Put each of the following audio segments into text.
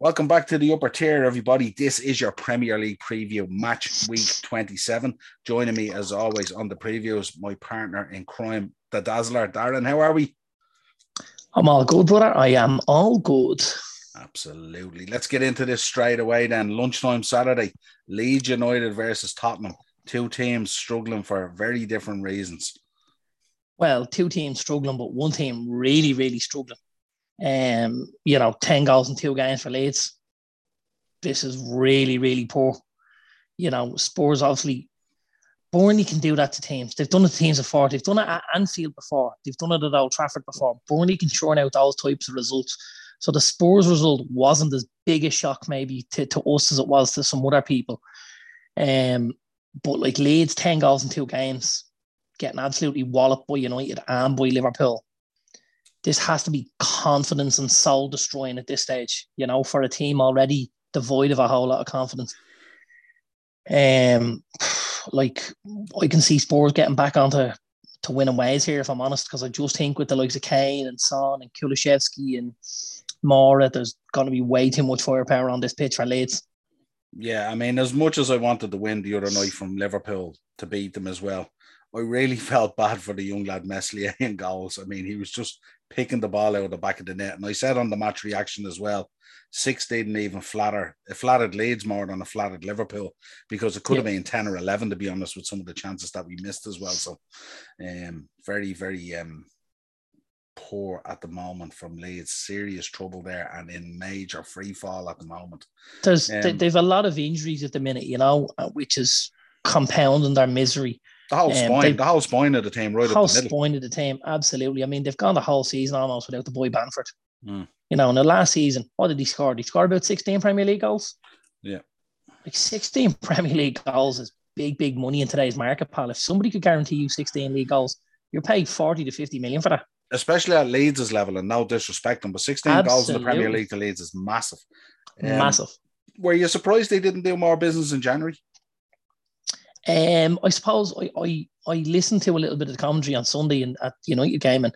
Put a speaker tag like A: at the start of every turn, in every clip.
A: Welcome back to the upper tier, everybody. This is your Premier League preview, match week 27. Joining me, as always, on the previews, my partner in crime, the Dazzler. Darren, how are we?
B: I'm all good, brother. I am all good.
A: Absolutely. Let's get into this straight away then. Lunchtime Saturday, Leeds United versus Tottenham. Two teams struggling for very different reasons.
B: Well, two teams struggling, but one team really, really struggling. Um, you know, 10 goals in two games for Leeds. This is really, really poor. You know, Spurs obviously Burnley can do that to teams. They've done it to teams before. They've done it at Anfield before. They've done it at Old Trafford before. Burnley can churn out those types of results. So the Spurs result wasn't as big a shock maybe to, to us as it was to some other people. Um, but like Leeds, 10 goals in two games, getting absolutely walloped by United and by Liverpool this has to be confidence and soul destroying at this stage, you know, for a team already devoid of a whole lot of confidence. Um, like I can see Spurs getting back onto to winning ways here, if I'm honest, because I just think with the likes of Kane and Son and Kulusevski and Moura, there's going to be way too much firepower on this pitch for Leeds.
A: Yeah, I mean, as much as I wanted to win the other night from Liverpool to beat them as well, I really felt bad for the young lad Meslier in goals. I mean, he was just picking the ball out of the back of the net. And I said on the match reaction as well, six didn't even flatter. It flattered Leeds more than it flattered Liverpool because it could yeah. have been 10 or 11, to be honest, with some of the chances that we missed as well. So, um, very, very um, poor at the moment from Leeds. Serious trouble there and in major free fall at the moment.
B: There's um, they've a lot of injuries at the minute, you know, uh, which is compounding their misery.
A: The whole um, spine, the whole spine of the team, right? The
B: whole the spine of the team, absolutely. I mean, they've gone the whole season almost without the boy Bamford.
A: Mm.
B: You know, in the last season, what did he score? Did he score about 16 Premier League goals?
A: Yeah.
B: Like 16 Premier League goals is big, big money in today's market, pal. If somebody could guarantee you 16 league goals, you're paid 40 to 50 million for that.
A: Especially at Leeds' level, and no disrespect them, but 16 Absolutely. goals in the Premier League to Leeds is massive.
B: Um, massive.
A: Were you surprised they didn't do more business in January?
B: Um, I suppose I, I I listened to a little bit of the commentary on Sunday and at the United game, and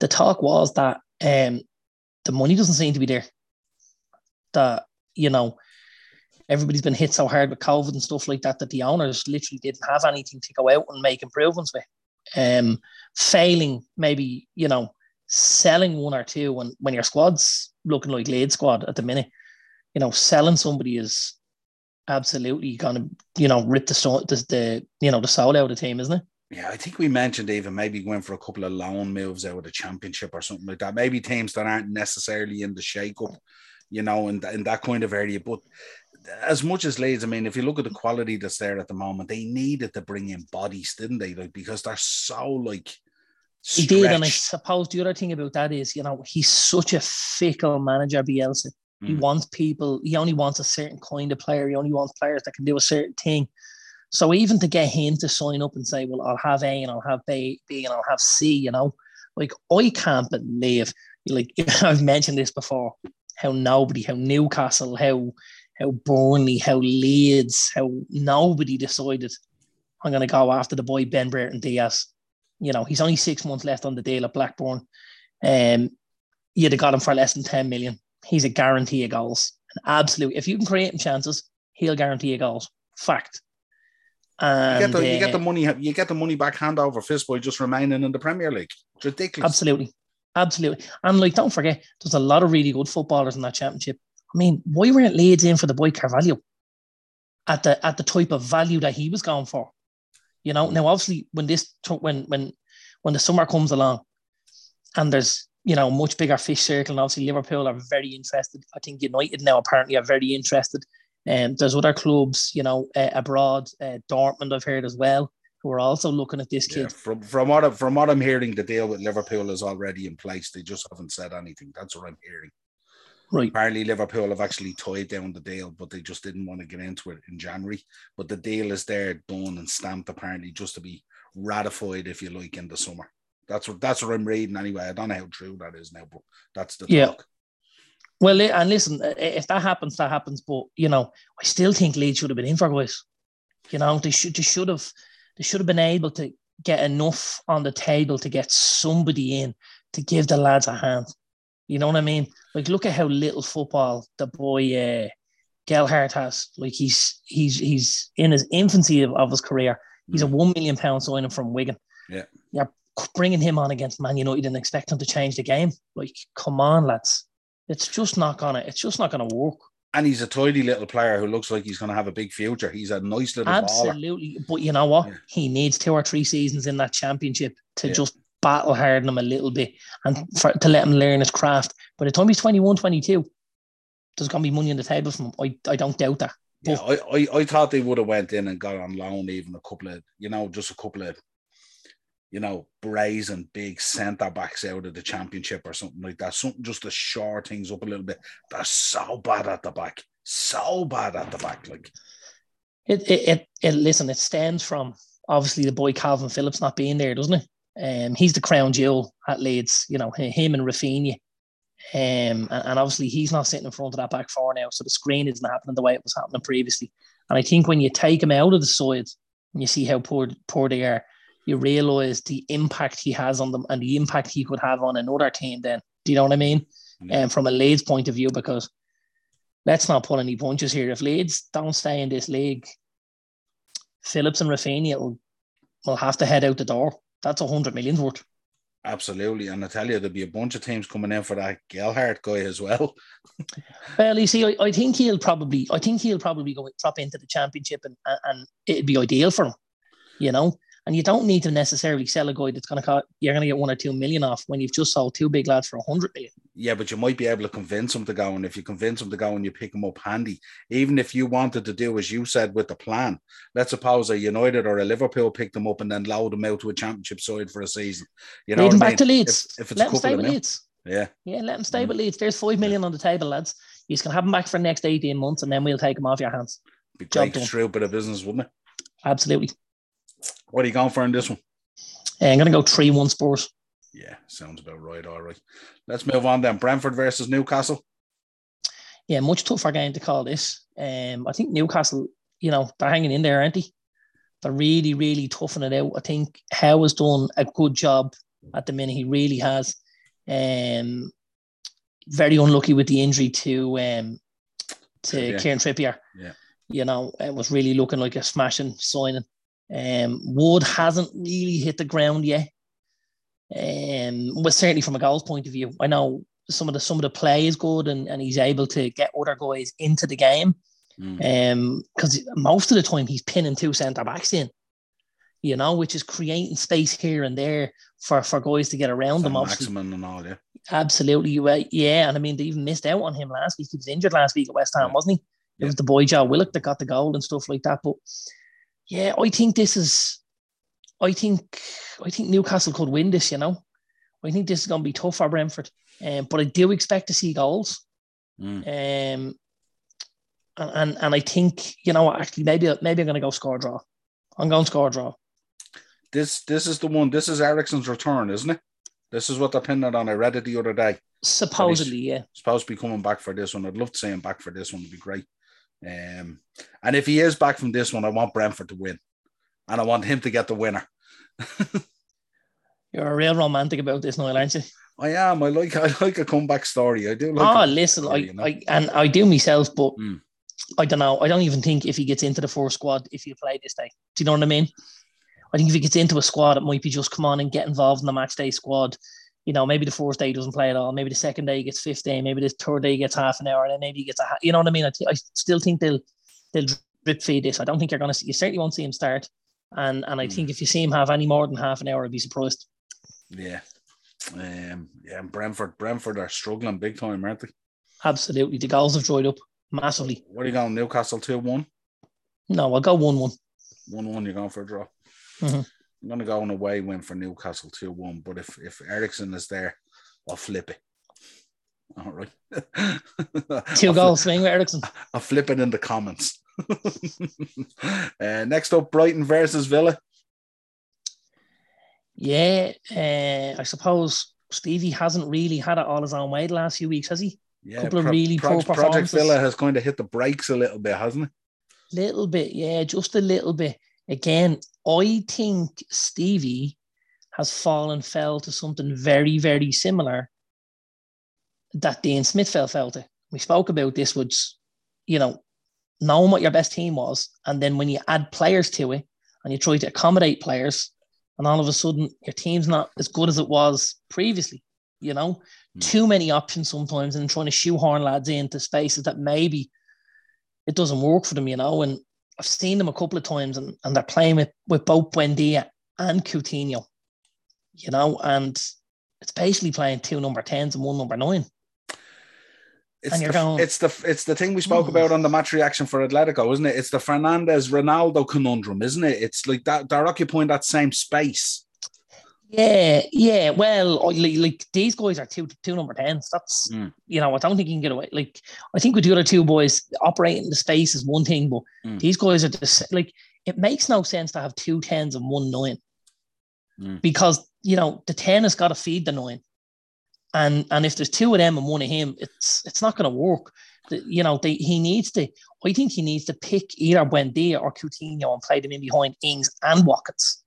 B: the talk was that um, the money doesn't seem to be there. That you know, everybody's been hit so hard with COVID and stuff like that that the owners literally didn't have anything to go out and make improvements with. Um, failing maybe you know selling one or two when when your squad's looking like Leeds squad at the minute, you know, selling somebody is absolutely going to, you know, rip the, the, the, you know, the soul out of the team, isn't it?
A: Yeah, I think we mentioned even maybe going for a couple of loan moves out of the championship or something like that. Maybe teams that aren't necessarily in the shake-up, you know, in, in that kind of area. But as much as Leeds, I mean, if you look at the quality that's there at the moment, they needed to bring in bodies, didn't they? Like because they're so like
B: he did, and I suppose the other thing about that is, you know, he's such a fickle manager, Bielsa. He mm. wants people, he only wants a certain kind of player. He only wants players that can do a certain thing. So even to get him to sign up and say, well, I'll have A and I'll have B, B and I'll have C, you know, like I can't believe, like I've mentioned this before, how nobody, how Newcastle, how how Burnley, how Leeds, how nobody decided I'm going to go after the boy Ben Brereton Diaz. You know, he's only six months left on the deal at Blackburn. Um, you'd have got him for less than 10 million he's a guarantee of goals. An absolute. If you can create him chances, he'll guarantee you goals. Fact.
A: And, you, get the, you get the uh, money. You get the money back hand over fist by just remaining in the Premier League. It's ridiculous.
B: Absolutely, absolutely. And like, don't forget, there's a lot of really good footballers in that championship. I mean, why weren't Leeds in for the boy Carvalho at the at the type of value that he was going for? You know, now obviously when this when when when the summer comes along, and there's you know, much bigger fish circle. And obviously, Liverpool are very interested. I think United now apparently are very interested. And um, there's other clubs, you know, uh, abroad. Uh, Dortmund, I've heard as well, who are also looking at this kid. Yeah,
A: from from what from what I'm hearing, the deal with Liverpool is already in place. They just haven't said anything. That's what I'm hearing.
B: Right.
A: Apparently, Liverpool have actually tied down the deal, but they just didn't want to get into it in January. But the deal is there, done and stamped. Apparently, just to be ratified, if you like, in the summer. That's what that's what I'm reading anyway. I don't know how true that is now, but that's the yeah. talk.
B: Well, and listen, if that happens, that happens. But you know, I still think Leeds should have been in for guys. You know, they should they should have they should have been able to get enough on the table to get somebody in to give the lads a hand. You know what I mean? Like, look at how little football the boy uh, Gelhardt has. Like, he's he's he's in his infancy of, of his career. He's mm. a one million pound signing from Wigan.
A: Yeah,
B: you're bringing him on against Man United and expect him to change the game. Like, come on, lads. It's just not gonna. It's just not gonna work.
A: And he's a tidy little player who looks like he's going to have a big future. He's a nice little
B: absolutely.
A: Baller.
B: But you know what? Yeah. He needs two or three seasons in that championship to yeah. just battle harden him a little bit and for, to let him learn his craft. By the time he's 21, 22, there's going to be money on the table from him. I, I don't doubt that.
A: Yeah, I, I, I thought they would have went in and got on loan even a couple of, you know, just a couple of, you know, brazen big centre backs out of the championship or something like that. Something just to shore things up a little bit. They're so bad at the back. So bad at the back. Like
B: it, it, it, it listen, it stems from obviously the boy Calvin Phillips not being there, doesn't it? Um, he's the crown jewel at Leeds, you know, him and Raphinha. Um, and, and, obviously he's not sitting in front of that back four now, so the screen isn't happening the way it was happening previously. And I think when you take him out of the side and you see how poor poor they are, you realise the impact he has on them and the impact he could have on another team. Then, do you know what I mean? And um, from a Leeds point of view, because let's not pull any punches here. If Leeds don't stay in this league, Phillips and Raphinha will, will have to head out the door that's a hundred millions worth.
A: Absolutely, and I tell you, there'll be a bunch of teams coming in for that Gelhardt guy as well.
B: well, you see, I, I, think he'll probably, I think he'll probably go drop into the championship, and and it'd be ideal for him, you know. And you don't need to necessarily sell a guy that's going to cut. you're going to get one or two million off when you've just sold two big lads for a hundred million.
A: Yeah, but you might be able to convince them to go. And if you convince them to go and you pick them up handy, even if you wanted to do as you said with the plan, let's suppose a United or a Liverpool pick them up and then load them out to a championship side for a season. You know,
B: them back mean? to Leeds. If, if it's let them stay with Leeds.
A: Yeah.
B: Yeah, let them stay mm. with Leeds. There's five million on the table, lads. You can have them back for the next 18 months and then we'll take them off your hands.
A: Be great, true bit of business, wouldn't it?
B: Absolutely.
A: What are you going for in this one?
B: Uh, I'm going to go 3 1 Spurs.
A: Yeah, sounds about right. All right. Let's move on then. Brentford versus Newcastle.
B: Yeah, much tougher game to call this. Um, I think Newcastle, you know, they're hanging in there, aren't they? They're really, really toughing it out. I think Howe has done a good job at the minute. He really has. Um, very unlucky with the injury to um, to yeah. Kieran Trippier.
A: Yeah.
B: You know, it was really looking like a smashing signing. Um, Wood hasn't really hit the ground yet. Um, but certainly from a goals point of view, I know some of the some of the play is good and, and he's able to get other guys into the game. Mm. Um, because most of the time he's pinning two centre backs in, you know, which is creating space here and there for, for guys to get around them.
A: Maximin and all, yeah.
B: Absolutely, yeah. And I mean, they even missed out on him last week. He was injured last week at West Ham, yeah. wasn't he? It yeah. was the boy Joe Willock that got the goal and stuff like that. But yeah, I think this is. I think I think Newcastle could win this. You know, I think this is going to be tough for Brentford, um, but I do expect to see goals. Mm. Um, and, and and I think you know actually maybe maybe I'm going to go score a draw. I'm going score a draw.
A: This this is the one. This is Eriksen's return, isn't it? This is what they're pinning on. I read it the other day.
B: Supposedly, yeah.
A: Supposed to be coming back for this one. I'd love to see him back for this one. It'd be great. Um, and if he is back from this one, I want Brentford to win, and I want him to get the winner.
B: You're a real romantic about this, Niall, aren't you?
A: I am. I like. I like a comeback story. I do.
B: Like oh, listen, story, I, you know? I and I do myself, but mm. I don't know. I don't even think if he gets into the four squad, if he play this day. Do you know what I mean? I think if he gets into a squad, it might be just come on and get involved in the match day squad you know, maybe the first day he doesn't play at all. Maybe the second day he gets 15. Maybe the third day he gets half an hour, and then maybe he gets a, you know what I mean? I, th- I still think they'll they'll drip feed this. I don't think you're going to see. You certainly won't see him start, and and I mm. think if you see him have any more than half an hour, I'd be surprised.
A: Yeah, um, yeah. Brentford, Brentford are struggling big time, aren't they?
B: Absolutely, the goals have dried up massively.
A: What are you going? Newcastle two one.
B: No, I'll go one one.
A: One one. You're going for a draw. Mm-hmm. I'm going to go on a away win for Newcastle 2 1. But if, if Eriksen is there, I'll flip it. All right.
B: Two goals swing with Eriksen.
A: I'll flip it in the comments. uh, next up, Brighton versus Villa.
B: Yeah, uh, I suppose Stevie hasn't really had it all his own way the last few weeks, has he?
A: Yeah, couple pro- of really pro- poor Project Villa has kind of hit the brakes a little bit, hasn't it?
B: Little bit, yeah, just a little bit again, I think Stevie has fallen fell to something very, very similar that Dean Smith fell out it. We spoke about this, was, you know, knowing what your best team was, and then when you add players to it and you try to accommodate players, and all of a sudden your team's not as good as it was previously. You know, mm. too many options sometimes, and trying to shoehorn lads into spaces that maybe it doesn't work for them. You know, and I've seen them a couple of times, and, and they're playing with with both Buendia and Coutinho. You know, and it's basically playing two number tens and one number nine.
A: It's the, going, it's the it's the thing we spoke about on the match reaction for Atletico, isn't it? It's the Fernandes Ronaldo conundrum, isn't it? It's like that they're occupying that same space.
B: Yeah, yeah. Well, like, like these guys are two two number tens. That's mm. you know, I don't think you can get away. Like I think with the other two boys operating the space is one thing, but mm. these guys are just like it makes no sense to have two tens and one nine. Mm. Because you know the ten has got to feed the nine. And and if there's two of them and one of him, it's it's not going to work. The, you know, they, he needs to. I think he needs to pick either Buendia or Coutinho and play them in behind Ings and Watkins,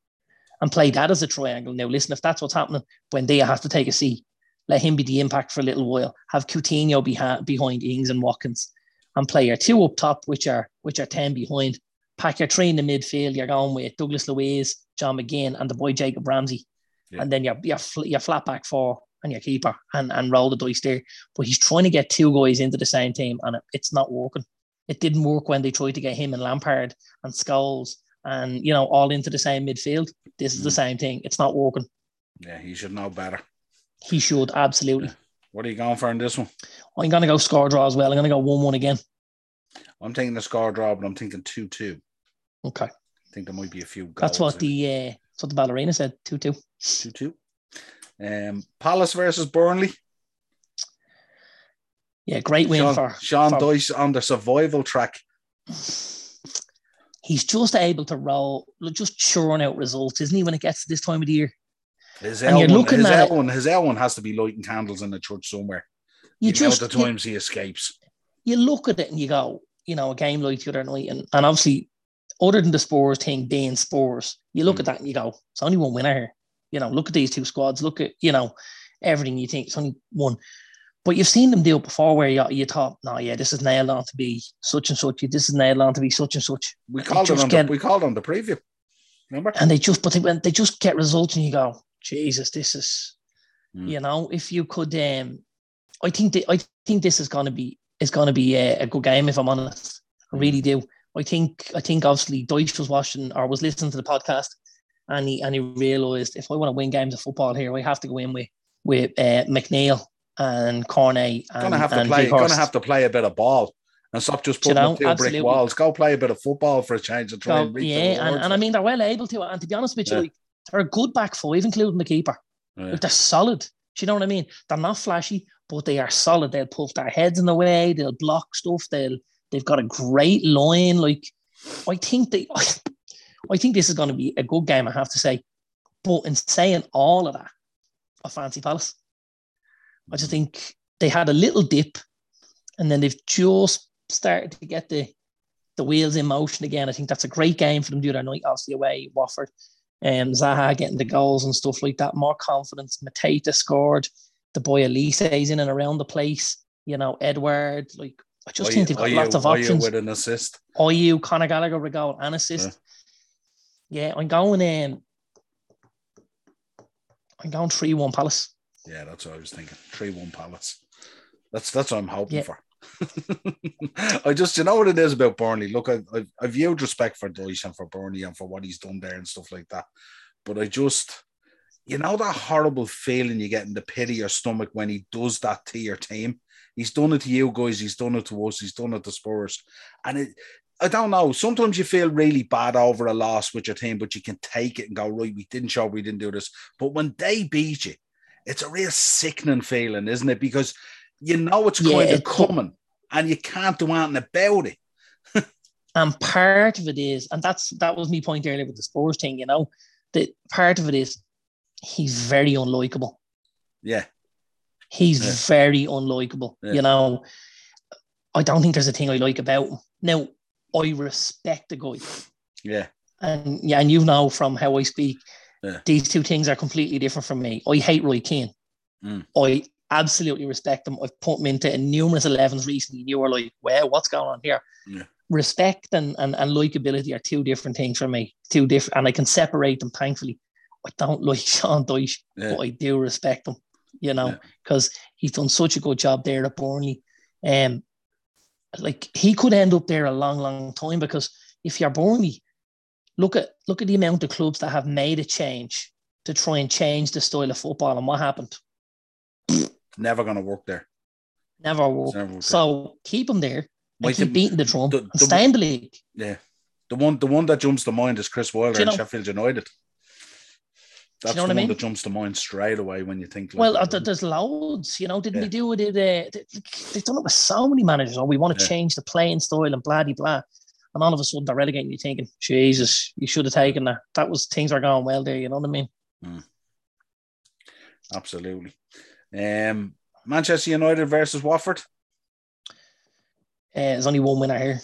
B: and play that as a triangle. Now, listen, if that's what's happening, Buendia has to take a seat. Let him be the impact for a little while. Have Coutinho behind behind Ings and Watkins, and play your two up top, which are which are ten behind. Pack your three in the midfield. You're going with Douglas Luiz, John McGinn, and the boy Jacob Ramsey, yeah. and then your your, your flat back four and your keeper and, and roll the dice there. But he's trying to get two guys into the same team and it, it's not working. It didn't work when they tried to get him and Lampard and Scholes and, you know, all into the same midfield. This is mm. the same thing. It's not working.
A: Yeah, he should know better.
B: He should, absolutely. Yeah.
A: What are you going for in this one?
B: I'm going to go score draw as well. I'm going to go 1 1 again.
A: I'm taking the score draw, but I'm thinking 2 2.
B: Okay.
A: I think there might be a few
B: That's what the uh, that's what the ballerina said 2 2.
A: 2 2. Um, Palace versus Burnley.
B: Yeah, great win
A: Sean,
B: for
A: Sean
B: for,
A: Dyche on the survival track.
B: He's just able to roll, just churn out results, isn't he? When it gets to this time of the year,
A: his L one, his L one, his L one has to be lighting candles in the church somewhere. You, you just know the times you, he escapes.
B: You look at it and you go, you know, a game like the other night, and, and obviously, other than the Spurs thing being Spurs, you look mm. at that and you go, it's only one winner here. You know, look at these two squads. Look at you know everything. You think it's only one, but you've seen them do it before, where you, you thought, no, yeah, this is nailed on to be such and such. This is nailed on to be such and such.
A: We called them on get, the, we called on the preview. Remember?
B: And they just but they, they just get results, and you go, Jesus, this is, mm. you know, if you could, um, I think I think this is going to be is going to be a, a, good game. If I'm honest, I hmm. really do. I think I think obviously Dyche was watching or was listening to the podcast and he and he realised if I want to win games of football here, I have to go in with with uh, McNeil and Cornet. And,
A: gonna have to play. Gonna have to play a bit of ball and stop just putting you know, up two absolutely. brick walls. Go play a bit of football for a change and try
B: Go, and Yeah, and, and I mean they're well able to. And to be honest with you, like, they're a good back five, including the keeper. Yeah. Like, they're solid. Do you know what I mean? They're not flashy, but they are solid. They'll put their heads in the way. They'll block stuff. They'll they've got a great line. Like I think they. I think this is going to be a good game, I have to say. But in saying all of that, I fancy Palace. I just think they had a little dip and then they've just started to get the the wheels in motion again. I think that's a great game for them the other night, obviously away Watford. Um, Zaha getting the goals and stuff like that, more confidence. Mateta scored. The boy Olise is in and around the place. You know, Edouard. like I just think they've got lots of options.
A: with an assist.
B: Are you, Conor Gallagher with goal and assist. Yeah. Yeah, I'm going um I'm going three one Palace.
A: Yeah, that's what I was thinking. Three one Palace. That's that's what I'm hoping yeah. for. I just you know what it is about Burnley. Look, I I, I viewed respect for Dyche and for Burnley and for what he's done there and stuff like that. But I just you know that horrible feeling you get in the pit of your stomach when he does that to your team. He's done it to you guys. He's done it to us. He's done it to Spurs, and it I don't know. Sometimes you feel really bad over a loss with your team, but you can take it and go, right, we didn't show we didn't do this. But when they beat you, it's a real sickening feeling, isn't it? Because you know it's yeah, kind of coming and you can't do anything about it.
B: and part of it is, and that's that was my point earlier with the Spurs thing, you know, that part of it is he's very unlikable.
A: Yeah.
B: He's yeah. very unlikable. Yeah. You know, I don't think there's a thing I like about him. Now, I respect the guy.
A: Yeah.
B: And yeah, and you know from how I speak, yeah. these two things are completely different from me. I hate Roy Keane. Mm. I absolutely respect them. I've put them into numerous 11s recently. And you were like, well, what's going on here?
A: Yeah.
B: Respect and, and, and likability are two different things for me. Two different, and I can separate them, thankfully. I don't like Sean Dyche,
A: Yeah.
B: but I do respect him, you know, because he's done such a good job there at Burnley. Um, like he could end up there a long, long time because if you're Burnley, look at look at the amount of clubs that have made a change to try and change the style of football and what happened.
A: Never going to work there.
B: Never worked.
A: never there.
B: So keep them there and keep
A: have-
B: beating the drum
A: the-
B: and
A: the-
B: stay in the league.
A: Yeah. The one the one that jumps to mind is Chris Wilder
B: you know-
A: Sheffield United. That's
B: know
A: the
B: what I
A: one
B: mean?
A: that jumps to mind straight away when you think like
B: Well, uh,
A: that.
B: there's loads, you know. Didn't
A: Yeah.
B: they do it? Uh, they, they've done it with so many managers. Oh, we want to
A: Yeah.
B: change the playing style and blah blah. And all of a sudden they're relegating you, thinking, Jesus, you should have taken that. That was things are going well there. You know what I mean?
A: Absolutely. Um, Manchester United versus Watford.
B: Uh, there's only one winner here.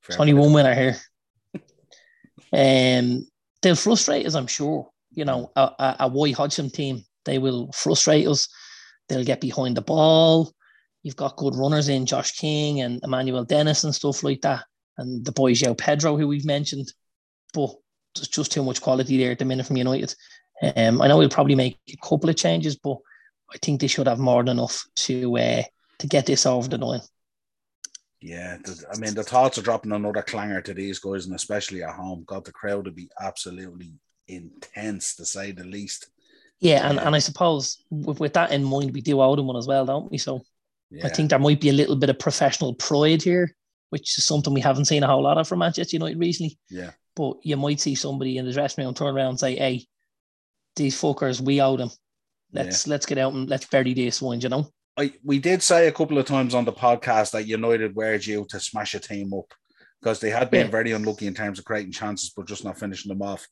A: Fair
B: There's only one winner here. um, they'll frustrate us, I'm sure. You know, a, a, a Roy Hodgson team, they will frustrate us. They'll get behind the ball. You've got good runners in Josh King and Emmanuel Dennis and stuff like that. And the boy João Pedro, who we've mentioned. But there's just too much quality there at the minute from United. Um, I know we'll probably make a couple of changes, but I think they should have more than enough to uh, to get this over the line.
A: Yeah, I mean the thoughts are dropping another clanger to these guys, and especially at home. God, the crowd would be absolutely intense to say the least.
B: Yeah, and, and I suppose with, with that in mind, we do owe them one as well, don't we? So
A: Yeah,
B: I think there might be a little bit of professional pride here, which is something we haven't seen a whole lot of from Manchester United recently.
A: yeah,
B: But you might see somebody in the dressing room turn around and say, "Hey, these fuckers, we owe them. Let's let's get out and let's bury this one." You know?
A: I we did say a couple of times on the podcast that United were due to smash a team up because they had been
B: Yeah.
A: very unlucky in terms of creating chances, but just not finishing them off.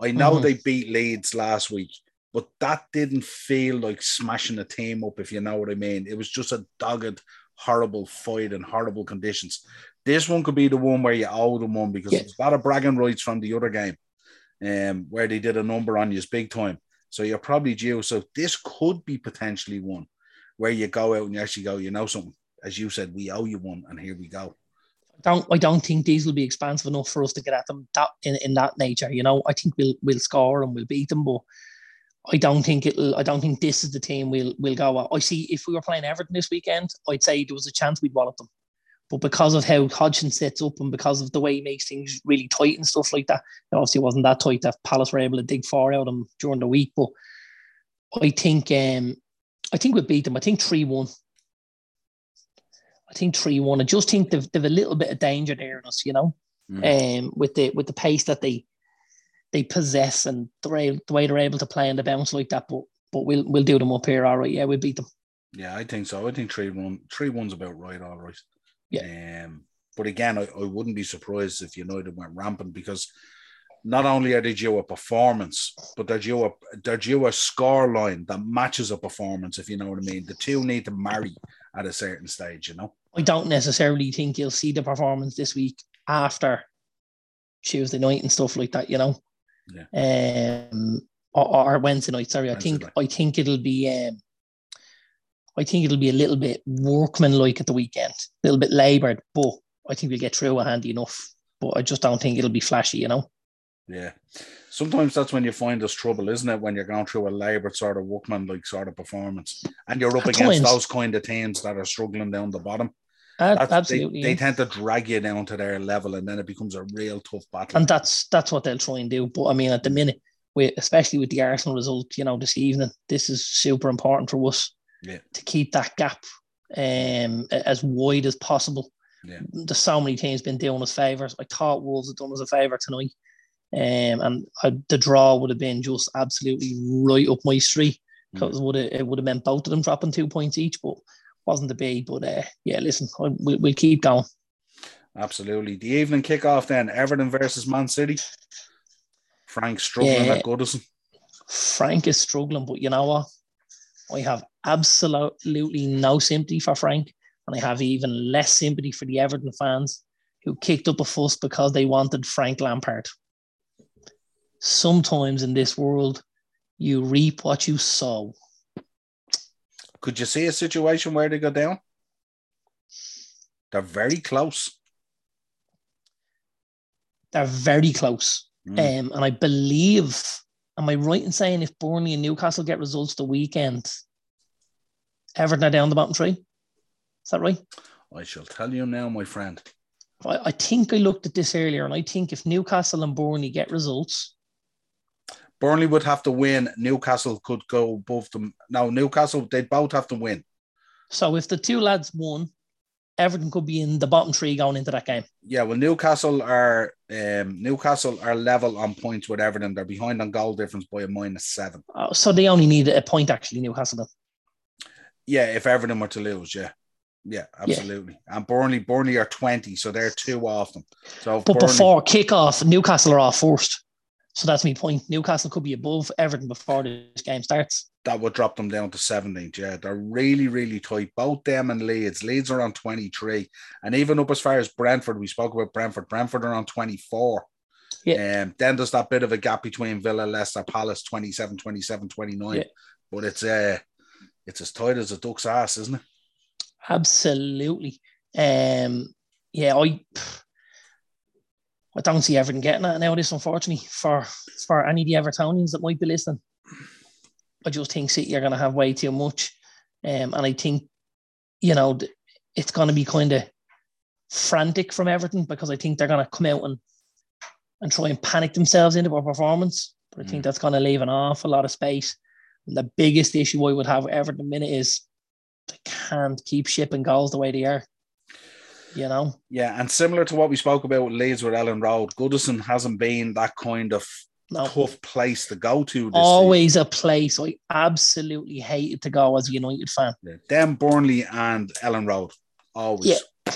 A: I know
B: Mhm.
A: they beat Leeds last week, but that didn't feel like smashing a team up, if you know what I mean. It was just a dogged, horrible fight and horrible conditions. This one could be the one where you owe them one because
B: Yeah.
A: there's a lot of bragging rights from the other game, um, where they did a number on you big time. So you're probably due. So this could be potentially one where you go out and you actually go, you know something, as you said, we owe you one, and here we go.
B: I don't I don't think these will be expansive enough for us to get at them that in, in that nature. You know, I think we'll we'll score and we'll beat them, but I don't think it'll. I don't think this is the team we'll we'll go at. I see if we were playing Everton this weekend, I'd say there was a chance we'd wallop them. But because of how Hodgson sets up and because of the way he makes things really tight and stuff like that, it obviously wasn't that tight that Palace were able to dig four out of them during the week. But I think um I think we beat them. I think three one. I think three one. I just think they've, they've a little bit of danger there in us, you know,
A: Mm.
B: um, with the with the pace that they they possess and the way, the way they're able to play and the bounce like that. But but we'll we'll do them up here. All right, yeah, we'll beat them.
A: Yeah, I think so. I think three one, three one's about right. All right.
B: Yeah.
A: Um, but again, I, I wouldn't be surprised if United went rampant because not only are they due a performance, but they're due a they're due a score line that matches a performance. If you know what I mean, the two need to marry at a certain stage. You know.
B: I don't necessarily think you'll see the performance this week after Tuesday night and stuff like that, you know. Yeah. Um or, or Wednesday night, sorry.
A: Wednesday
B: I think
A: night.
B: I think it'll be um I think it'll be a little bit workmanlike at the weekend, a little bit laboured, but I think we'll get through it handy enough. But I just don't think it'll be flashy, you know.
A: Yeah. Sometimes that's when you find there's trouble, isn't it? When you're going through a laboured sort of workman like sort of performance, and you're up
B: At
A: against
B: times.
A: those kind of teams that are struggling down the bottom. That's,
B: Absolutely.
A: They, they tend to drag you down to their level, and then it becomes a real tough battle.
B: and that's that's what they'll try and do. But I mean, at the minute, with especially with the Arsenal result, you know, this evening, this is super important for us
A: Yeah.
B: to keep that gap um as wide as possible.
A: Yeah.
B: There's so many teams been doing us favors. I thought Wolves had done us a favor tonight, um, and uh, the draw would have been just absolutely right up my street because it would have it would have meant both of them dropping two points each, but wasn't to be. But uh, yeah, listen, we'll, we'll keep going.
A: Absolutely. The evening kickoff then Everton versus Man City. Frank struggling
B: Yeah.
A: at Goodison.
B: Frank is struggling, but you know what? I have absolutely no sympathy for Frank, and I have even less sympathy for the Everton fans who kicked up a fuss because they wanted Frank Lampard. Sometimes in this world, you reap what you sow.
A: Could you see a situation where they go down? They're very close.
B: They're very close. Mm. Um, and I believe, am I right in saying if Burnley and Newcastle get results the weekend, Everton are down the bottom three? Is that right?
A: I shall tell you now, my friend.
B: I, I think I looked at this earlier, and I think if Newcastle and Burnley get results,
A: Burnley would have to win. Newcastle could go above them. Now, Newcastle, they'd both have to win.
B: So if the two lads won, Everton could be in the bottom three going into that game.
A: Yeah, well, Newcastle are um, Newcastle are level on points with Everton. They're behind on goal difference by a minus seven.
B: Oh, so they only need a point actually, Newcastle. Then.
A: Yeah, if Everton were to lose, yeah. Yeah, absolutely. Yeah. And Burnley, Burnley are 20, so they're two off them. So
B: But Burnley, before kickoff, Newcastle are off first. So that's my point. Newcastle could be above Everton before this game starts.
A: That would drop them down to 17th. Yeah, they're really, really tight. Both them and Leeds. Leeds are on 23. And even up as far as Brentford, we spoke about Brentford. Brentford are on 24. Yeah. Um, then there's that bit of a gap between Villa, Leicester, Palace, 27, 27, 29. Yeah. But it's uh it's as tight as a duck's ass, isn't it?
B: Absolutely. Um yeah, I I don't see Everton getting that nowadays, unfortunately, for for any of the Evertonians that might be listening. I just think City are going to have way too much. Um, and I think, you know, it's going to be kind of frantic from Everton because I think they're going to come out and, and try and panic themselves into a performance. But I think mm. that's going to leave an awful lot of space. And the biggest issue I would have with Everton a minute is they can't keep shipping goals the way they are you know?
A: Yeah, and similar to what we spoke about with Leeds with Elland Road, Goodison hasn't been that kind of no. tough place to go to.
B: Always season. a place I absolutely hated to go as a United fan.
A: Yeah. Them Burnley and Elland Road, always.
B: Yeah,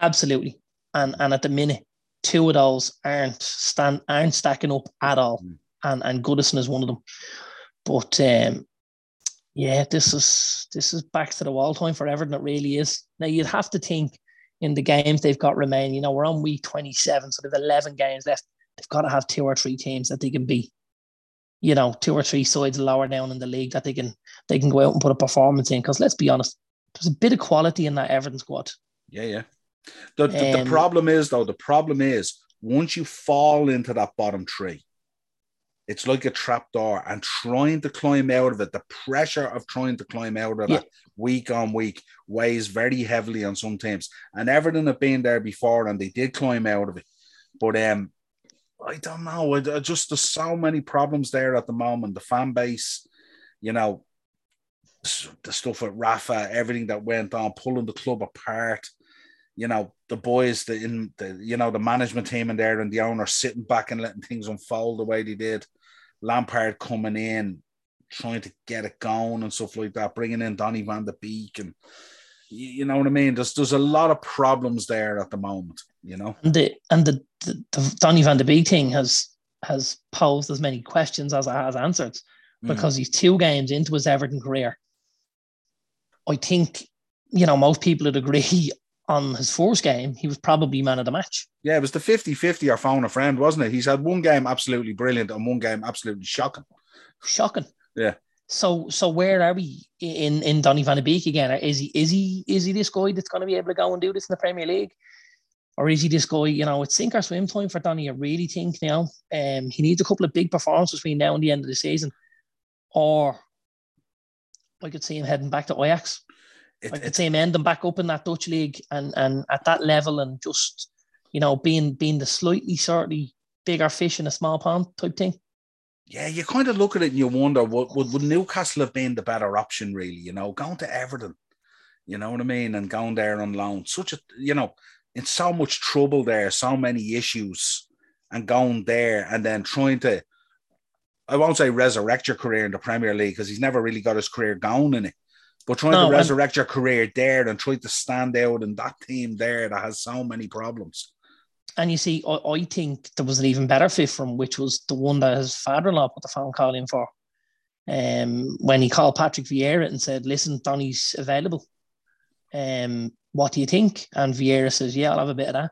B: absolutely. And and at the minute, two of those aren't stand aren't stacking up at all, mm. and and Goodison is one of them. But um, yeah, this is this is back to the wall time for Everton. It really is. Now you'd have to think in the games they've got remaining. You know, we're on week 27, so they've 11 games left. They've got to have two or three teams that they can beat. You know, two or three sides lower down in the league that they can they can go out and put a performance in. Because let's be honest, there's a bit of quality in that Everton squad.
A: Yeah, yeah. The, the, um, the problem is though, the problem is once you fall into that bottom three, it's like a trap door and trying to climb out of it the pressure of trying to climb out of yeah. that week on week weighs very heavily on some teams. And Everton have been there before and they did climb out of it. But um i don't know. It, just there's so many problems there at the moment. The fan base you know the stuff with rafa everything that went on pulling the club apart. You know the boys the in the you know the management team in there and the owner sitting back and letting things unfold the way they did lampard coming in trying to get it going and stuff like that bringing in donny van de beek and you know what i mean there's there's a lot of problems there at the moment you know
B: and the and the, the, the donny van de beek thing has has posed as many questions as it has answered mm. because mm. he's two games into his everton career i think you know most people would agree on his first game, he was probably man of the match.
A: Yeah, it was the 50 50 or phone a friend, wasn't it? He's had one game absolutely brilliant and one game absolutely shocking.
B: Shocking.
A: Yeah.
B: So so where are we in in Donny van de Beek again? Is he is he is he this guy that's going to be able to go and do this in the Premier League? Or is he this guy, you know, it's sink or swim time for Donny, I really think now. Um, he needs a couple of big performances between now and the end of the season. Or I could see him heading back to Ajax. It, I could see him ending back up in that Dutch league and and at that level and just you know being being the slightly slightly bigger fish in a small pond type thing.
A: Yeah, you kind of look at it and you wonder would, would, would Newcastle have been the better option, really? You know, going to Everton, you know what I mean, and going there on loan. Such a you know, in so much trouble there, so many issues, and going there and then trying to I won't say resurrect your career in the Premier League because he's never really got his career going in it. But trying no, to resurrect your career there and try to stand out in that team there that has so many problems.
B: And you see, I, I think there was an even better fit from which was the one that his father-in-law put the phone call in for. Um, when he called Patrick Vieira and said, "Listen, Donny's available. Um, what do you think?" And Vieira says, "Yeah, I'll have a bit of that."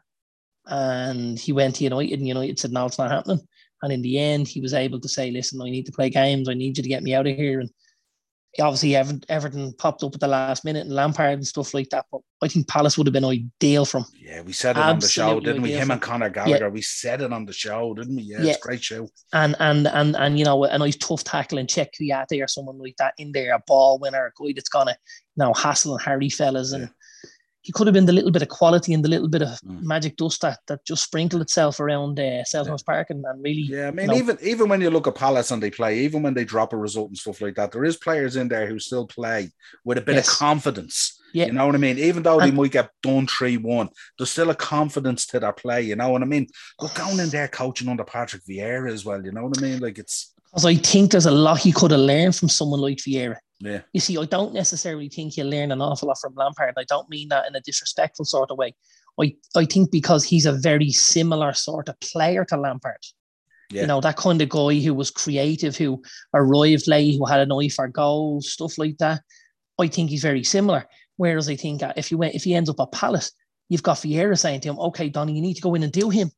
B: And he went to United, and United said, "No, it's not happening." And in the end, he was able to say, "Listen, I need to play games. I need you to get me out of here." And obviously Everton, popped up at the last minute and Lampard and stuff like that. But I think Palace would have been ideal from.
A: Yeah, we said it Absolutely on the show, didn't we? Him and Conor Gallagher, yeah. we said it on the show, didn't we? Yeah, yeah. it's a great show.
B: And and and and you know, a nice tough tackling check Kouyaté or someone like that in there, a ball winner, a guy that's gonna you know hassle and Harry fellas and. Yeah he could have been the little bit of quality and the little bit of mm. magic dust that, that just sprinkled itself around uh, Selhurst yeah. Park and, and, really.
A: Yeah, I mean, you know, even even when you look at Palace and they play, even when they drop a result and stuff like that, there is players in there who still play with a bit yes. of confidence. Yeah. You know what I mean? Even though and, they might get done 3 1, there's still a confidence to their play. You know what I mean? Look, going in there coaching under Patrick Vieira as well. You know what I mean? Like it's.
B: Because I think there's a lot he could have learned from someone like Vieira.
A: Yeah.
B: You see, I don't necessarily think he'll learn an awful lot from Lampard. I don't mean that in a disrespectful sort of way. I, I think because he's a very similar sort of player to Lampard. Yeah. You know, that kind of guy who was creative, who arrived late, who had an eye for goals, stuff like that. I think he's very similar. Whereas I think if you went, if he ends up at Palace, you've got Vieira saying to him, "Okay, Donny, you need to go in and do him."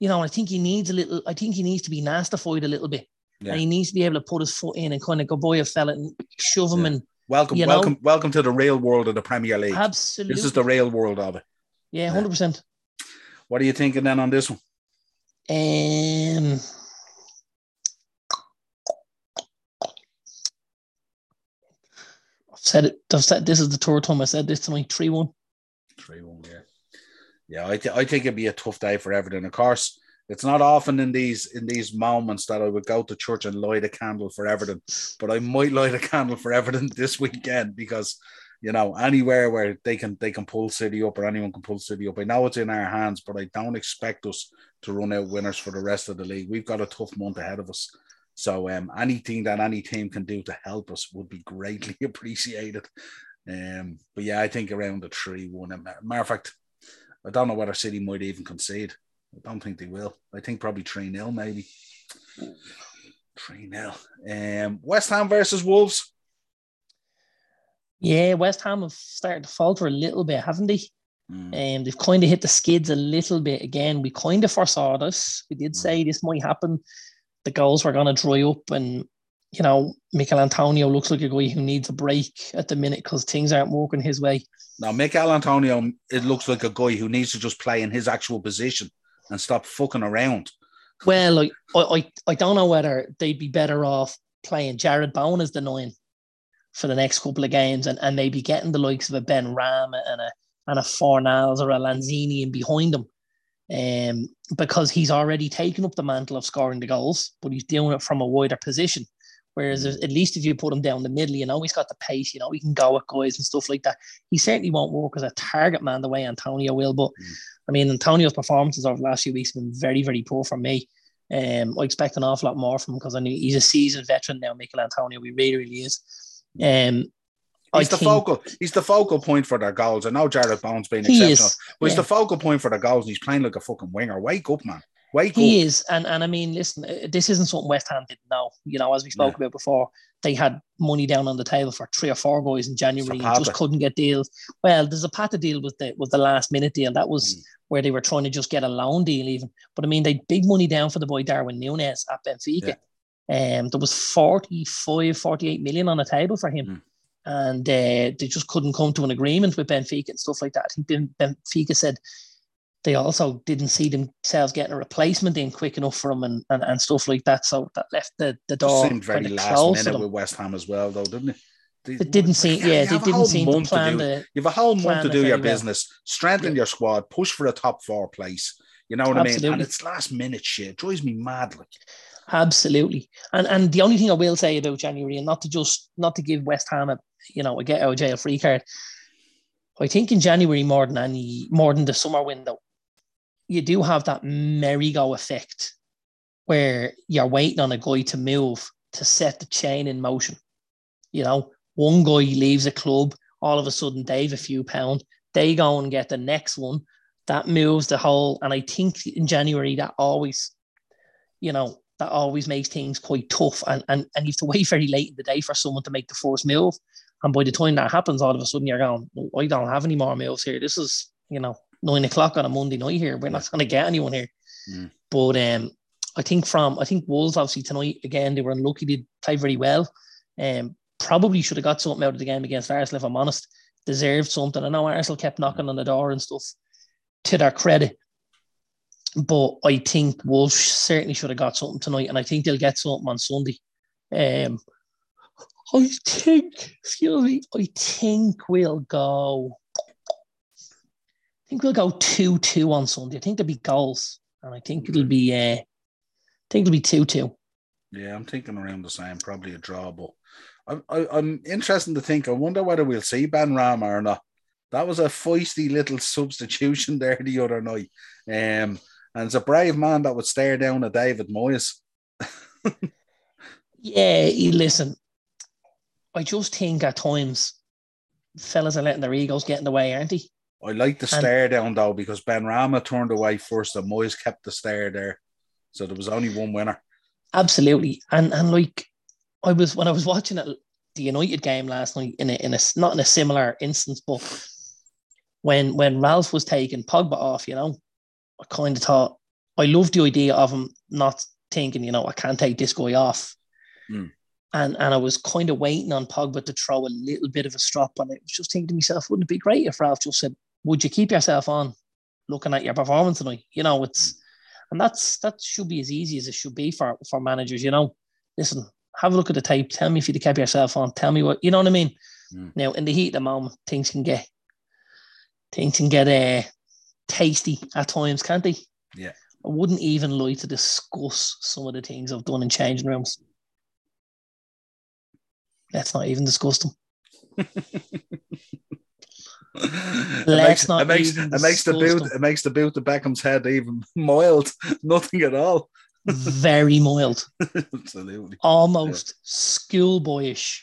B: You know, I think he needs a little. I think he needs to be nastified a little bit. Yeah. And he needs to be able to put his foot in and kind of go boy a fella and shove him yeah. and
A: welcome, welcome, know? welcome to the real world of the Premier League.
B: Absolutely.
A: This is the real world of it.
B: Yeah, hundred yeah. percent.
A: What are you thinking then on this one?
B: Um I've said it. I've said this is the third time I said this to me. Three one.
A: Three one. Yeah. Yeah, I, th- I think it'd be a tough day for Everton. Of course, it's not often in these in these moments that I would go to church and light a candle for Everton, but I might light a candle for Everton this weekend because you know anywhere where they can they can pull City up or anyone can pull City up. I know it's in our hands, but I don't expect us to run out winners for the rest of the league. We've got a tough month ahead of us. So um, anything that any team can do to help us would be greatly appreciated. Um, but yeah, I think around the three one. Matter of fact, I don't know whether City might even concede. I don't think they will. I think probably 3 0, maybe. 3 0. Um, West Ham versus Wolves.
B: Yeah, West Ham have started to falter a little bit, haven't they? Mm. Um, they've kind of hit the skids a little bit again. We kind of foresaw this. We did mm. say this might happen. The goals were going to dry up, and you know, Michail Antonio looks like a guy who needs a break at the minute because things aren't working his way.
A: Now, Michail Antonio, it looks like a guy who needs to just play in his actual position and stop fucking around.
B: Well, I, I, I don't know whether they'd be better off playing Jarrod Bowen as the nine for the next couple of games and, and maybe getting the likes of a Benrahma and a and a Fornals or a Lanzini in behind him. Um, because he's already taken up the mantle of scoring the goals, but he's doing it from a wider position. Whereas mm. at least if you put him down the middle, you know, he's got the pace, you know, he can go at guys and stuff like that. He certainly won't work as a target man the way Antonio will, but mm. I mean, Antonio's performances over the last few weeks have been very, very poor for me. Um, I expect an awful lot more from him because I know he's a seasoned veteran now, Michail Antonio. He really, really is. Um,
A: He's I the think, focal. He's the focal point for their goals. I know Jarrod Bowen's been exceptional, is, but he's the focal point for the goals. And he's playing like a fucking winger. Wake up, man. Wake
B: he up. is, and and I mean, listen, uh, this isn't something West Ham didn't know. You know, as we spoke yeah. about before, they had money down on the table for three or four boys in January and just couldn't get deals. Well, there's a Zapata deal with the with the last minute deal. That was mm. where they were trying to just get a loan deal, even. But I mean, they big money down for the boy Darwin Núñez at Benfica. Yeah. Um, there was 45, 48 million on the table for him. Mm. And uh, they just couldn't come to an agreement with Benfica and stuff like that. I think Benfica said they also didn't see themselves getting a replacement in quick enough for him and, and, and stuff like that. So that left the, the door. It
A: seemed very last minute with West Ham as well, though, didn't it?
B: It didn't seem, yeah, they didn't seem to plan
A: to do, You have a whole month to do your business, well. strengthen yeah. your squad, push for a top four place. You know what Absolutely. I mean? And it's last minute shit. It drives me mad. Like,
B: Absolutely. And and the only thing I will say about January, and not to just not to give West Ham a you know a get out of jail free card. I think in January more than any more than the summer window, you do have that merry-go effect where you're waiting on a guy to move to set the chain in motion. You know, one guy leaves a club, all of a sudden they've a few pound, they go and get the next one. That moves the whole, and I think in January that always, you know, that always makes things quite tough. And and, and you have to wait very late in the day for someone to make the first move. And by the time that happens, all of a sudden you're going, I don't have any more moves here. This is, you know, nine o'clock on a Monday night here. We're not going to get anyone here. Mm. But um, I think from I think Wolves obviously tonight again they were unlucky. They played very well. Um, probably should have got something out of the game against Arsenal, if I'm honest. Deserved something. I know Arsenal kept knocking on the door and stuff to their credit. But I think Wolves certainly should have got something tonight, and I think they'll get something on Sunday. Um, I think, excuse me, I think we'll go. I think we'll go two-two on Sunday. I think there'll be goals, and I think it'll be. Uh, I think it'll be two-two.
A: Yeah, I'm thinking around the same, probably a draw. But I'm, I, am interested to think. I wonder whether we'll see Benrahma or not. That was a feisty little substitution there the other night. Um, and it's a brave man that would stare down at David Moyes.
B: yeah, listen, I just think at times fellas are letting their egos get in the way, aren't they?
A: I like the stare down though because Benrahma turned away first and Moyes kept the stare there. So there was only one winner.
B: Absolutely. And and like I was when I was watching it the United game last night in a in a not in a similar instance, but when when Ralf was taking Pogba off, you know, I kind of thought I loved the idea of him not thinking, you know, I can't take this guy off. Mm. And and I was kind of waiting on Pogba to throw a little bit of a strop and I was just thinking to myself, wouldn't it be great if Ralf just said, Would you keep yourself on looking at your performance tonight? You know, it's mm. and that's that should be as easy as it should be for for managers, you know. Listen, have a look at the tape, tell me if you'd kept yourself on, tell me what you know what I mean. Mm. Now in the heat of the moment, things can get things can get uh, tasty at times, can't they?
A: Yeah.
B: I wouldn't even like to discuss some of the things I've done in changing rooms. Let's not even discuss them.
A: Let's it makes, not it makes, it makes the boot them. it makes the boot of Beckham's head even mild. Nothing at all.
B: Very mild.
A: Absolutely.
B: Almost yeah. schoolboyish.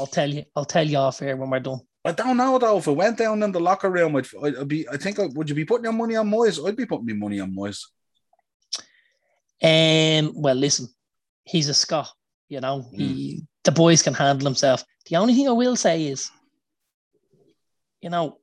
B: I'll tell you. I'll tell you off here when we're done.
A: I don't know though. If it went down in the locker room, I'd, I'd be. I think. Would you be putting your money on Moyes? I'd be putting my money on Moyes.
B: Um. Well, listen, he's a Scot. You know, mm. he the boys can handle himself. The only thing I will say is, you know,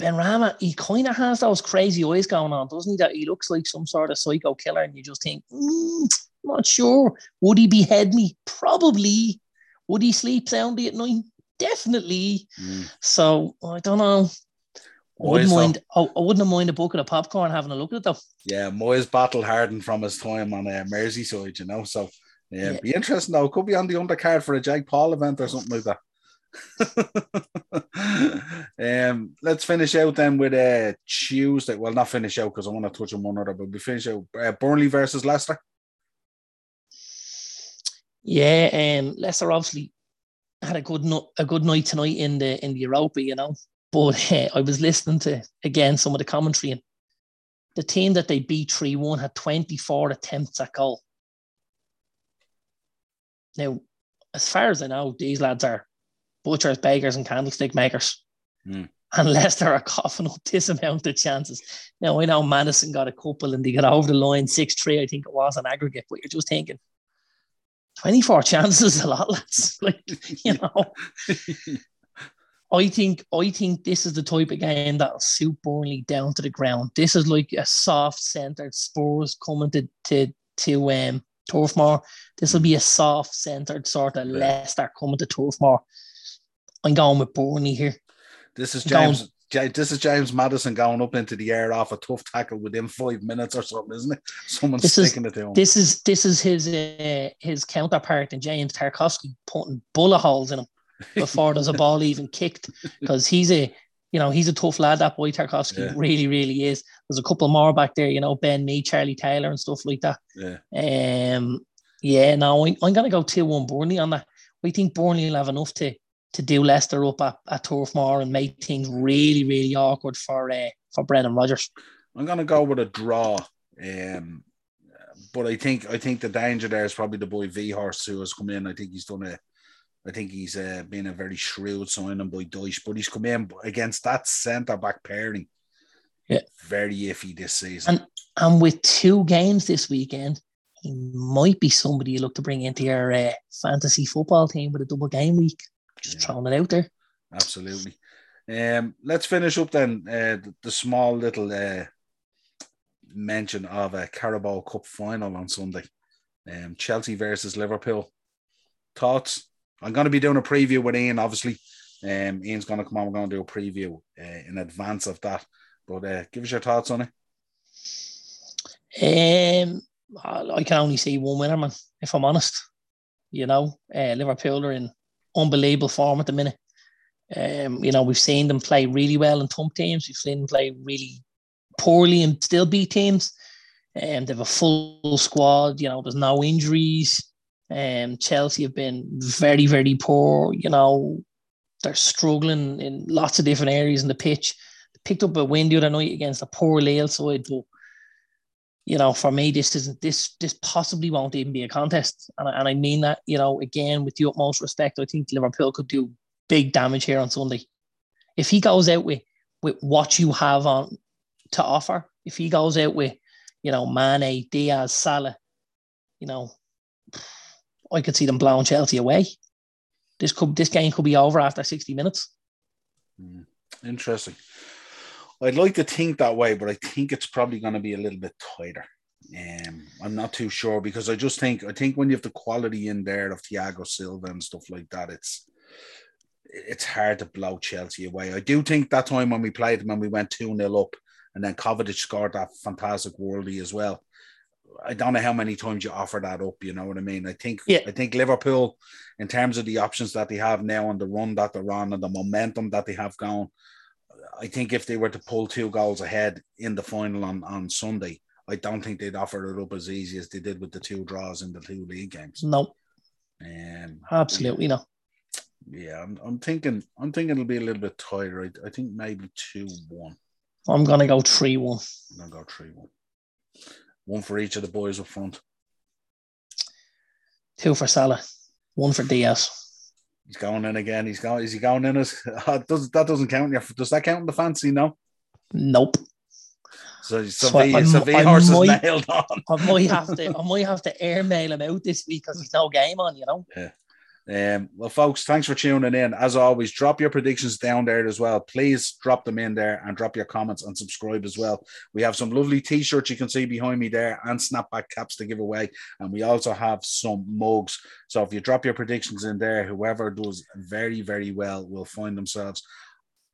B: Benrahma, he kind of has those crazy eyes going on, doesn't he? That he looks like some sort of psycho killer, and you just think, mm, not sure. Would he behead me? Probably. Would he sleep soundly at night? definitely. Mm. So I don't know. I wouldn't mind. I, I wouldn't mind a bucket of popcorn having a look at it though.
A: Yeah, Moyes battle hardened from his time on uh, Merseyside, you know. So yeah, yeah, be interesting though. Could be on the undercard for a Jake Paul event or something like that. um, let's finish out then with uh, Tuesday. Well, not finish out because I want to touch on one other, but we finish out uh, Burnley versus Leicester.
B: Yeah, um, Leicester obviously had a good no- a good night tonight in the in the Europa, you know. But uh, I was listening to again some of the commentary, and the team that they beat three one had twenty four attempts at goal. Now, as far as I know, these lads are butchers, bakers, and candlestick makers. Mm. And Leicester are coughing up this amount of chances. Now I know Maddison got a couple and they got over the line six three, I think it was an aggregate, but you're just thinking 24 chances a lot, lads. Like, you know. I think I think this is the type of game that'll suit Burnley down to the ground. This is like a soft centered Spurs coming to to to um Turf Moor. This will be a soft centered sort of Leicester coming to Turf Moor. I'm going with Burnley here.
A: This is James this is James Maddison going up into the air off a tough tackle within five minutes or something, isn't it? Someone's this sticking
B: is,
A: it to him.
B: This is this is his uh, his counterpart in James Tarkowski putting bullet holes in him before there's a ball even kicked because he's a you know he's a tough lad. That boy Tarkowski yeah. really really is. There's a couple more back there, you know Ben Mee, Charlie Taylor, and stuff like that.
A: Yeah.
B: Um. Yeah. No, I'm, I'm gonna go two one Burnley on that. I think Burnley will have enough to to do Leicester up at, at Turf Moor and make things really, really awkward for uh, for Brendan Rodgers.
A: I'm gonna go with a draw. Um, but I think I think the danger there is probably the boy Weghorst who has come in. I think he's done a I think he's uh, been a very shrewd signing by Dyche, but he's come in against that centre back pairing.
B: Yeah,
A: very iffy this season.
B: And and with two games this weekend, he might be somebody you look to bring into your uh, fantasy football team with a double game week. Just yeah. throwing it out there.
A: Absolutely. Um, let's finish up then. Uh, the, the small little uh, mention of a Carabao Cup final on Sunday. Um, Chelsea versus Liverpool. Thoughts? I'm going to be doing a preview with Ian, obviously. Um, Ian's going to come on. We're going to do a preview uh, in advance of that. But uh, give us your thoughts on
B: it. Um, I can only see one winner, man. If I'm honest, you know, uh, Liverpool are in unbelievable form at the minute. Um, you know, we've seen them play really well in top teams. We've seen them play really poorly and still beat teams. And um, they have a full squad. You know, there's no injuries. Um, Chelsea have been very, very poor. You know, they're struggling in lots of different areas in the pitch. They picked up a win the other night against a poor Lille side, but you know, for me, this isn't this this possibly won't even be a contest, and I, and I mean that. You know, again with the utmost respect, I think Liverpool could do big damage here on Sunday. If he goes out with with what you have on to offer, if he goes out with, you know, Mane, Diaz, Salah, you know, I could see them blowing Chelsea away. This could this game could be over after 60 minutes.
A: Hmm. Interesting. I'd like to think that way, but I think it's probably going to be a little bit tighter. Um, I'm not too sure because I just think I think when you have the quality in there of Thiago Silva and stuff like that, it's it's hard to blow Chelsea away. I do think that time when we played them and we went 2 0 up and then Kovacic scored that fantastic worldie as well. I don't know how many times you offer that up, you know what I mean? I think yeah. I think Liverpool, in terms of the options that they have now and the run that they're on and the momentum that they have going, I think if they were to pull two goals ahead in the final on, on Sunday, I don't think they'd offer it up as easy as they did with the two draws in the two league games.
B: No.
A: Um,
B: Absolutely
A: yeah.
B: no.
A: Yeah, I'm, I'm thinking I'm thinking it'll be a little bit tighter. I, I think maybe two one.
B: I'm gonna go three one.
A: I'm gonna go three one. One for each of the boys up front.
B: Two for Salah, one for Diaz.
A: He's going in again. He's going. Is he going in? As uh, does that doesn't count? Does that count in the fancy? No.
B: Nope.
A: So Sevilla, so Sevilla horse is nailed on.
B: I might have to. I might have to airmail him out this week because there's no game on. You know.
A: Yeah. Um, well, folks, thanks for tuning in. As always, drop your predictions down there as well. Please drop them in there and drop your comments and subscribe as well. We have some lovely t-shirts you can see behind me there and snapback caps to give away. And we also have some mugs. So if you drop your predictions in there, whoever does very, very well will find themselves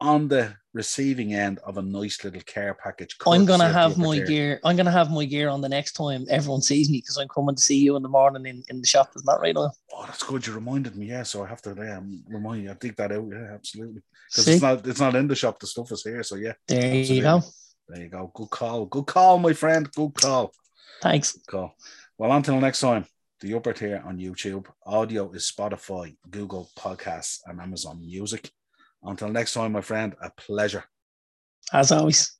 A: on the receiving end of a nice little care package.
B: I'm gonna have my gear. I'm gonna have my gear on the next time everyone sees me because I'm coming to see you in the morning in, in the shop. Is that right? now?
A: Oh, that's good. You reminded me. Yeah, so I have to um, remind you. I dig that out. Yeah, absolutely. Because it's not it's not in the shop. The stuff is here. So yeah.
B: There absolutely. you go.
A: There you go. Good call. Good call, my friend. Good call.
B: Thanks.
A: Good call. Well, until next time. The Upper Tier on YouTube. Audio is Spotify, Google Podcasts, and Amazon Music. Until next time, my friend, a pleasure.
B: As always.